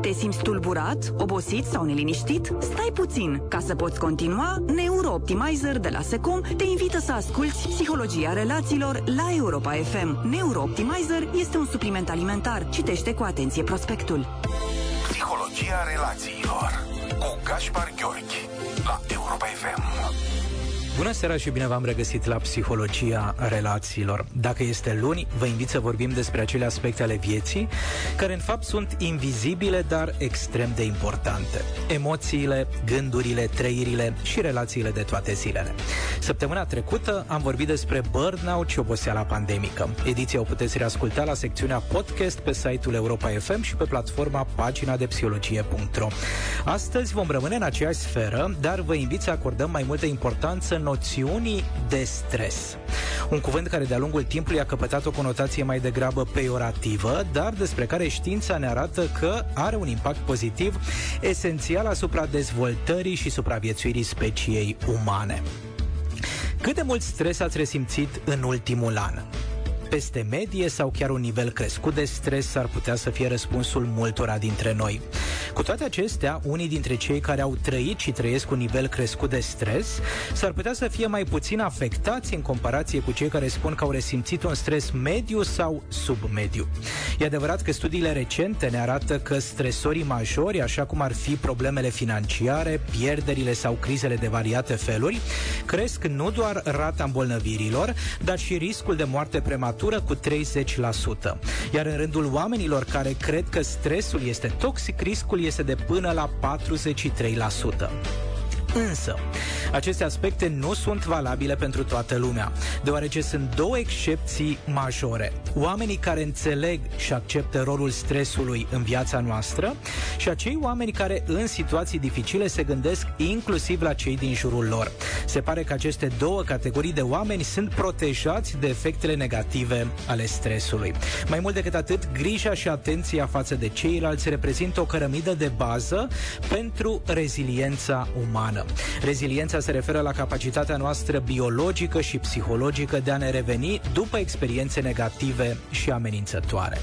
Te simți tulburat, obosit sau neliniștit? Stai puțin! Ca să poți continua, Neurooptimizer de la Secom te invită să asculti Psihologia relațiilor la Europa FM. Neurooptimizer este un supliment alimentar. Citește cu atenție prospectul. Psihologia relațiilor cu Gaspar Gheorghi la Europa FM. Bună seara și bine v-am regăsit la Psihologia Relațiilor. Dacă este luni, vă invit să vorbim despre acele aspecte ale vieții care în fapt sunt invizibile, dar extrem de importante. Emoțiile, gândurile, trăirile și relațiile de toate zilele. Săptămâna trecută am vorbit despre burnout și oboseala pandemică. Ediția o puteți reasculta la secțiunea podcast pe site-ul Europa FM și pe platforma pagina de psihologie.ro. Astăzi vom rămâne în aceeași sferă, dar vă invit să acordăm mai multă importanță noțiunii de stres. Un cuvânt care de-a lungul timpului a căpătat o conotație mai degrabă peiorativă, dar despre care știința ne arată că are un impact pozitiv esențial asupra dezvoltării și supraviețuirii speciei umane. Cât de mult stres ați resimțit în ultimul an? peste medie sau chiar un nivel crescut de stres ar putea să fie răspunsul multora dintre noi. Cu toate acestea, unii dintre cei care au trăit și trăiesc un nivel crescut de stres s-ar putea să fie mai puțin afectați în comparație cu cei care spun că au resimțit un stres mediu sau submediu. E adevărat că studiile recente ne arată că stresorii majori, așa cum ar fi problemele financiare, pierderile sau crizele de variate feluri, cresc nu doar rata îmbolnăvirilor, dar și riscul de moarte prematură temperatură cu 30%. Iar în rândul oamenilor care cred că stresul este toxic, riscul este de până la 43%. Însă, aceste aspecte nu sunt valabile pentru toată lumea, deoarece sunt două excepții majore. Oamenii care înțeleg și acceptă rolul stresului în viața noastră și acei oameni care în situații dificile se gândesc inclusiv la cei din jurul lor. Se pare că aceste două categorii de oameni sunt protejați de efectele negative ale stresului. Mai mult decât atât, grija și atenția față de ceilalți reprezintă o cărămidă de bază pentru reziliența umană. Reziliența se referă la capacitatea noastră biologică și psihologică de a ne reveni după experiențe negative și amenințătoare.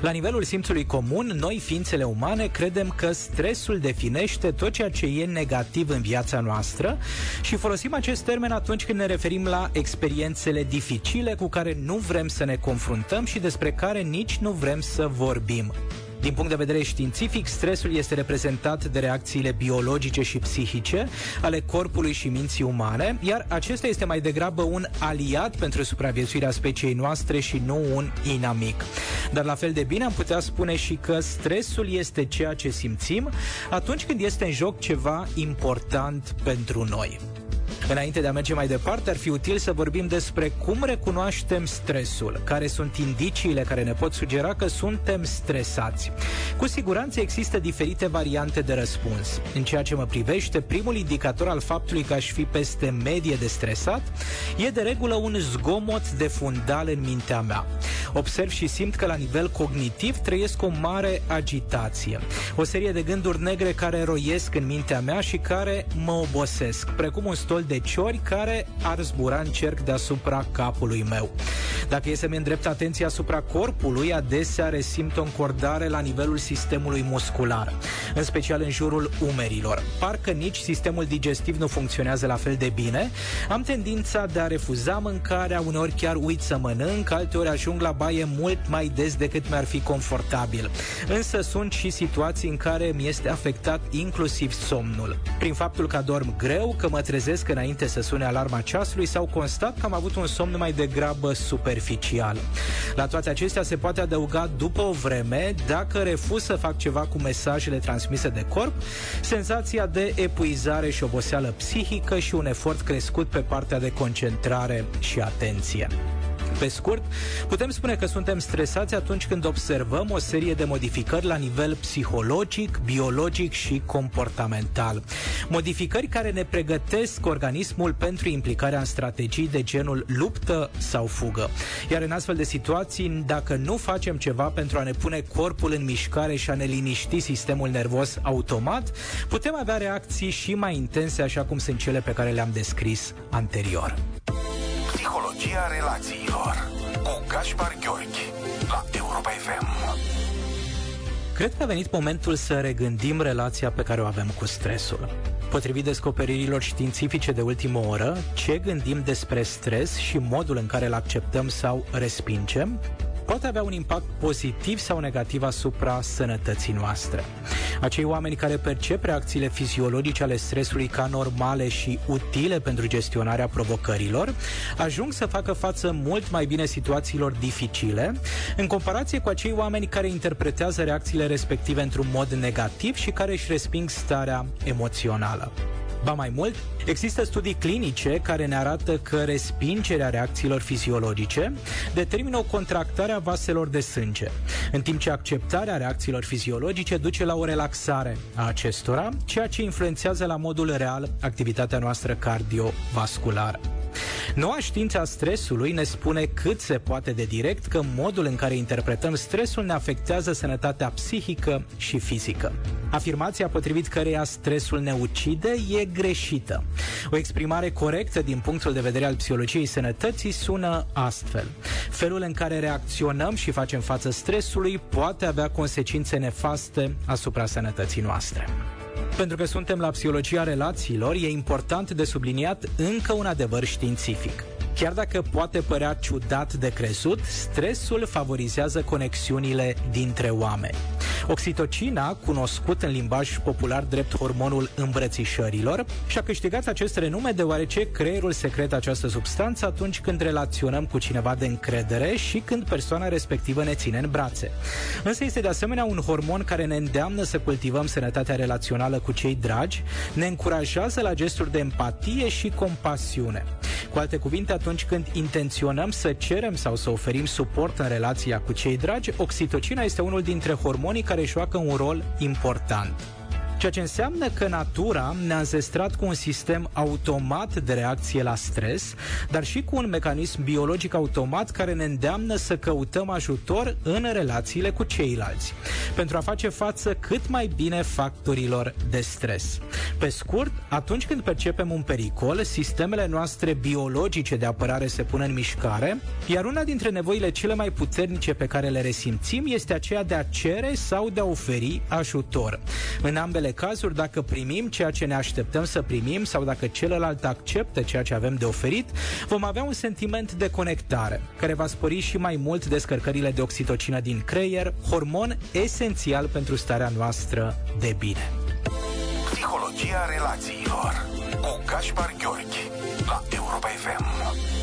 La nivelul simțului comun, noi, ființele umane, credem că stresul definește tot ceea ce e negativ în viața noastră și folosim acest termen atunci când ne referim la experiențele dificile cu care nu vrem să ne confruntăm și despre care nici nu vrem să vorbim. Din punct de vedere științific, stresul este reprezentat de reacțiile biologice și psihice ale corpului și minții umane, iar acesta este mai degrabă un aliat pentru supraviețuirea speciei noastre și nu un inamic. Dar la fel de bine am putea spune și că stresul este ceea ce simțim atunci când este în joc ceva important pentru noi. Înainte de a merge mai departe, ar fi util să vorbim despre cum recunoaștem stresul, care sunt indiciile care ne pot sugera că suntem stresați. Cu siguranță există diferite variante de răspuns. În ceea ce mă privește, primul indicator al faptului că aș fi peste medie de stresat e de regulă un zgomot de fundal în mintea mea. Observ și simt că la nivel cognitiv trăiesc o mare agitație. O serie de gânduri negre care roiesc în mintea mea și care mă obosesc, precum un stol de ciori care ar zbura în cerc deasupra capului meu. Dacă e să-mi îndrept atenția asupra corpului, adesea resimt o încordare la nivelul sistemului muscular, în special în jurul umerilor. Parcă nici sistemul digestiv nu funcționează la fel de bine, am tendința de a refuza mâncarea, uneori chiar uit să mănânc, alteori ajung la baie mult mai des decât mi-ar fi confortabil. Însă sunt și situații în care mi este afectat inclusiv somnul. Prin faptul că adorm greu, că mă trezesc înainte să sune alarma ceasului sau constat că am avut un somn mai degrabă superficial. La toate acestea se poate adăuga după o vreme, dacă refuz să fac ceva cu mesajele transmise de corp, senzația de epuizare și oboseală psihică și un efort crescut pe partea de concentrare și atenție. Pe scurt, putem spune că suntem stresați atunci când observăm o serie de modificări la nivel psihologic, biologic și comportamental. Modificări care ne pregătesc organismul pentru implicarea în strategii de genul luptă sau fugă. Iar în astfel de situații, dacă nu facem ceva pentru a ne pune corpul în mișcare și a ne liniști sistemul nervos automat, putem avea reacții și mai intense, așa cum sunt cele pe care le-am descris anterior. Psihologia relațiilor cu Gaspar Gheorghi la Europa FM. Cred că a venit momentul să regândim relația pe care o avem cu stresul. Potrivit descoperirilor științifice de ultimă oră, ce gândim despre stres și modul în care îl acceptăm sau respingem, poate avea un impact pozitiv sau negativ asupra sănătății noastre. Acei oameni care percep reacțiile fiziologice ale stresului ca normale și utile pentru gestionarea provocărilor, ajung să facă față mult mai bine situațiilor dificile, în comparație cu acei oameni care interpretează reacțiile respective într-un mod negativ și care își resping starea emoțională. Ba mai mult, există studii clinice care ne arată că respingerea reacțiilor fiziologice determină o contractare a vaselor de sânge, în timp ce acceptarea reacțiilor fiziologice duce la o relaxare a acestora, ceea ce influențează la modul real activitatea noastră cardiovasculară. Noua știință a stresului ne spune cât se poate de direct că modul în care interpretăm stresul ne afectează sănătatea psihică și fizică. Afirmația potrivit căreia stresul ne ucide e greșită. O exprimare corectă din punctul de vedere al psihologiei sănătății sună astfel. Felul în care reacționăm și facem față stresului poate avea consecințe nefaste asupra sănătății noastre. Pentru că suntem la psihologia relațiilor, e important de subliniat încă un adevăr științific. Chiar dacă poate părea ciudat de crezut, stresul favorizează conexiunile dintre oameni. Oxitocina, cunoscut în limbaj popular drept hormonul îmbrățișărilor, și-a câștigat acest renume deoarece creierul secretă această substanță atunci când relaționăm cu cineva de încredere și când persoana respectivă ne ține în brațe. Însă este de asemenea un hormon care ne îndeamnă să cultivăm sănătatea relațională cu cei dragi, ne încurajează la gesturi de empatie și compasiune. Cu alte cuvinte, atunci când intenționăm să cerem sau să oferim suport în relația cu cei dragi, oxitocina este unul dintre hormonii care joacă un rol important ceea ce înseamnă că natura ne-a înzestrat cu un sistem automat de reacție la stres, dar și cu un mecanism biologic automat care ne îndeamnă să căutăm ajutor în relațiile cu ceilalți, pentru a face față cât mai bine factorilor de stres. Pe scurt, atunci când percepem un pericol, sistemele noastre biologice de apărare se pun în mișcare, iar una dintre nevoile cele mai puternice pe care le resimțim este aceea de a cere sau de a oferi ajutor. În ambele ambele cazuri, dacă primim ceea ce ne așteptăm să primim sau dacă celălalt acceptă ceea ce avem de oferit, vom avea un sentiment de conectare, care va spori și mai mult descărcările de oxitocină din creier, hormon esențial pentru starea noastră de bine. Psihologia relațiilor cu Gaspar Gheorghi la Europa FM.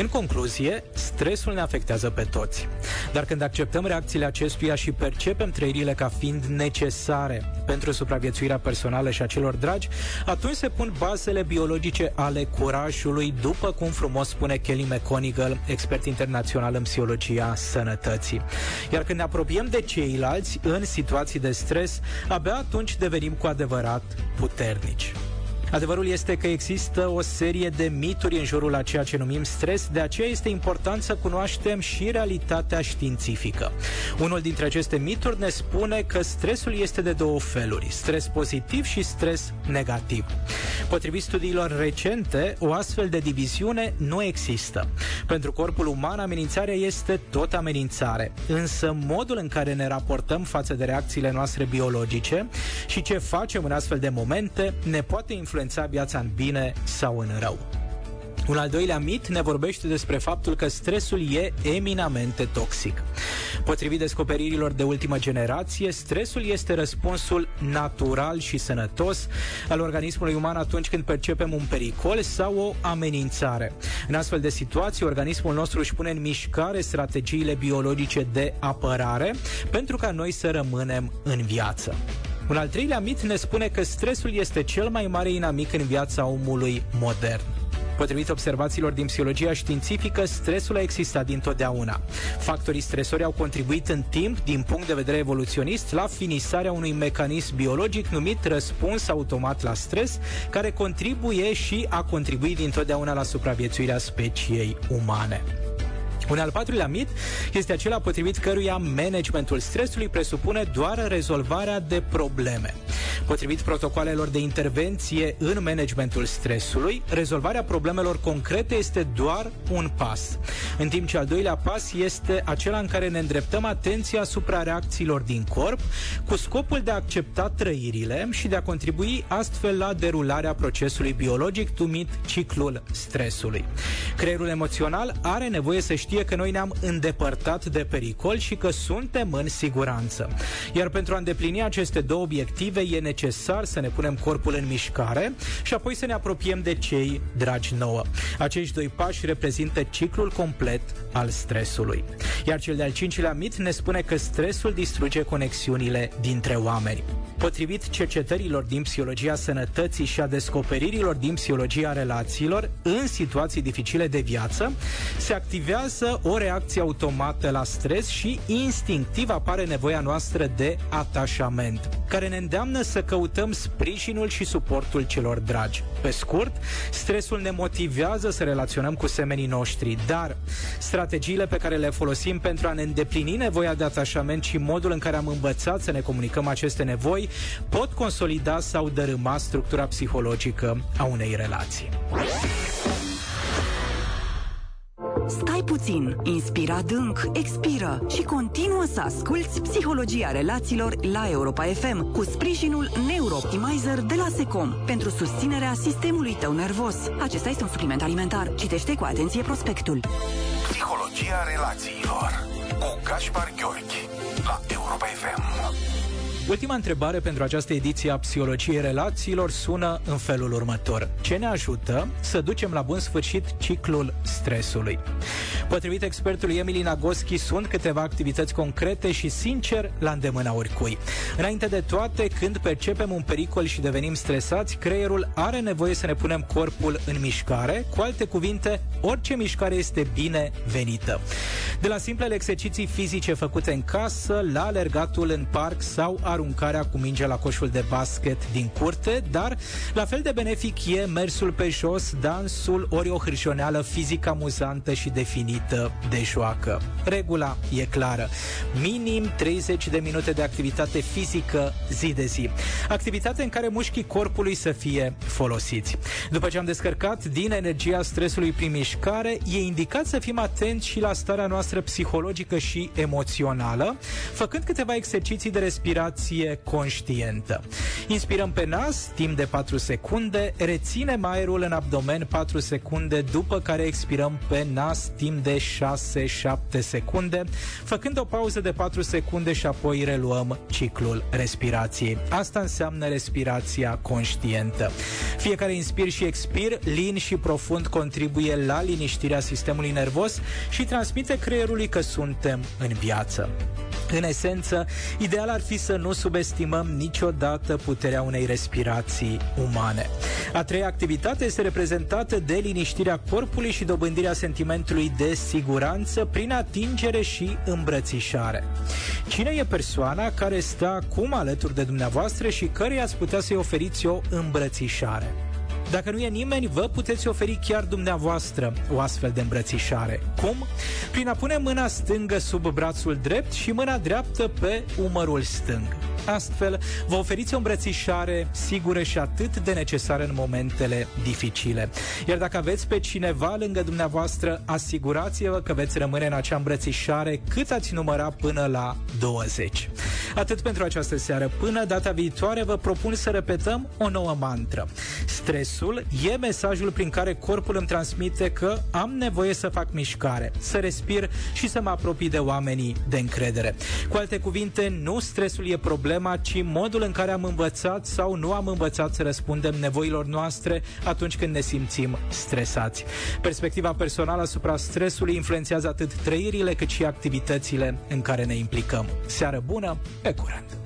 În concluzie, stresul ne afectează pe toți. Dar când acceptăm reacțiile acestuia și percepem trăirile ca fiind necesare pentru supraviețuirea personală și a celor dragi, atunci se pun bazele biologice ale curajului, după cum frumos spune Kelly McConigal, expert internațional în psihologia sănătății. Iar când ne apropiem de ceilalți în situații de stres, abia atunci devenim cu adevărat puternici. Adevărul este că există o serie de mituri în jurul a ceea ce numim stres, de aceea este important să cunoaștem și realitatea științifică. Unul dintre aceste mituri ne spune că stresul este de două feluri, stres pozitiv și stres negativ. Potrivit studiilor recente, o astfel de diviziune nu există. Pentru corpul uman, amenințarea este tot amenințare, însă modul în care ne raportăm față de reacțiile noastre biologice și ce facem în astfel de momente ne poate influența influența viața în bine sau în rău. Un al doilea mit ne vorbește despre faptul că stresul e eminamente toxic. Potrivit descoperirilor de ultimă generație, stresul este răspunsul natural și sănătos al organismului uman atunci când percepem un pericol sau o amenințare. În astfel de situații, organismul nostru își pune în mișcare strategiile biologice de apărare pentru ca noi să rămânem în viață. Un al treilea mit ne spune că stresul este cel mai mare inamic în viața omului modern. Potrivit observațiilor din psihologia științifică, stresul a existat dintotdeauna. Factorii stresori au contribuit în timp, din punct de vedere evoluționist, la finisarea unui mecanism biologic numit răspuns automat la stres, care contribuie și a contribuit dintotdeauna la supraviețuirea speciei umane. Un al patrulea mit este acela potrivit căruia managementul stresului presupune doar rezolvarea de probleme. Potrivit protocolelor de intervenție în managementul stresului, rezolvarea problemelor concrete este doar un pas. În timp ce al doilea pas este acela în care ne îndreptăm atenția asupra reacțiilor din corp, cu scopul de a accepta trăirile și de a contribui astfel la derularea procesului biologic numit ciclul stresului. Creierul emoțional are nevoie să știe că noi ne-am îndepărtat de pericol și că suntem în siguranță. Iar pentru a îndeplini aceste două obiective e necesar să ne punem corpul în mișcare și apoi să ne apropiem de cei dragi nouă. Acești doi pași reprezintă ciclul complet al stresului. Iar cel de-al cincilea mit ne spune că stresul distruge conexiunile dintre oameni. Potrivit cercetărilor din psihologia sănătății și a descoperirilor din psihologia relațiilor, în situații dificile de viață, se activează o reacție automată la stres și instinctiv apare nevoia noastră de atașament, care ne îndeamnă să căutăm sprijinul și suportul celor dragi. Pe scurt, stresul ne motivează să relaționăm cu semenii noștri, dar strategiile pe care le folosim pentru a ne îndeplini nevoia de atașament și modul în care am învățat să ne comunicăm aceste nevoi pot consolida sau dărâma structura psihologică a unei relații. Stai puțin, inspira adânc, expiră și continuă să asculți Psihologia Relațiilor la Europa FM cu sprijinul Neurooptimizer de la Secom pentru susținerea sistemului tău nervos. Acesta este un supliment alimentar. Citește cu atenție prospectul. Psihologia Relațiilor cu Gaspar Gheorghi la Europa FM. Ultima întrebare pentru această ediție a Psihologiei Relațiilor sună în felul următor. Ce ne ajută să ducem la bun sfârșit ciclul stresului? Potrivit expertului Emily Nagoski, sunt câteva activități concrete și sincer la îndemâna oricui. Înainte de toate, când percepem un pericol și devenim stresați, creierul are nevoie să ne punem corpul în mișcare. Cu alte cuvinte, orice mișcare este bine venită. De la simplele exerciții fizice făcute în casă, la alergatul în parc sau aruncarea cu mingea la coșul de basket din curte, dar la fel de benefic e mersul pe jos, dansul, ori o hârșoneală fizică amuzantă și definită de joacă. Regula e clară. Minim 30 de minute de activitate fizică zi de zi. Activitate în care mușchii corpului să fie folosiți. După ce am descărcat din energia stresului prin mișcare, e indicat să fim atenți și la starea noastră psihologică și emoțională, făcând câteva exerciții de respirație respirație conștientă. Inspirăm pe nas timp de 4 secunde, reținem aerul în abdomen 4 secunde, după care expirăm pe nas timp de 6-7 secunde, făcând o pauză de 4 secunde și apoi reluăm ciclul respirației. Asta înseamnă respirația conștientă. Fiecare inspir și expir, lin și profund, contribuie la liniștirea sistemului nervos și transmite creierului că suntem în viață. În esență, ideal ar fi să nu subestimăm niciodată puterea unei respirații umane. A treia activitate este reprezentată de liniștirea corpului și dobândirea sentimentului de siguranță prin atingere și îmbrățișare. Cine e persoana care stă acum alături de dumneavoastră și căreia ați putea să-i oferiți o îmbrățișare? Dacă nu e nimeni, vă puteți oferi chiar dumneavoastră o astfel de îmbrățișare. Cum? Prin a pune mâna stângă sub brațul drept și mâna dreaptă pe umărul stâng. Astfel, vă oferiți o îmbrățișare sigură și atât de necesară în momentele dificile. Iar dacă aveți pe cineva lângă dumneavoastră, asigurați-vă că veți rămâne în acea îmbrățișare cât ați număra până la 20. Atât pentru această seară. Până data viitoare vă propun să repetăm o nouă mantră. Stresul e mesajul prin care corpul îmi transmite că am nevoie să fac mișcare, să respir și să mă apropii de oamenii de încredere. Cu alte cuvinte, nu stresul e problema, ci modul în care am învățat sau nu am învățat să răspundem nevoilor noastre atunci când ne simțim stresați. Perspectiva personală asupra stresului influențează atât trăirile cât și activitățile în care ne implicăm. Seară bună, pe curând!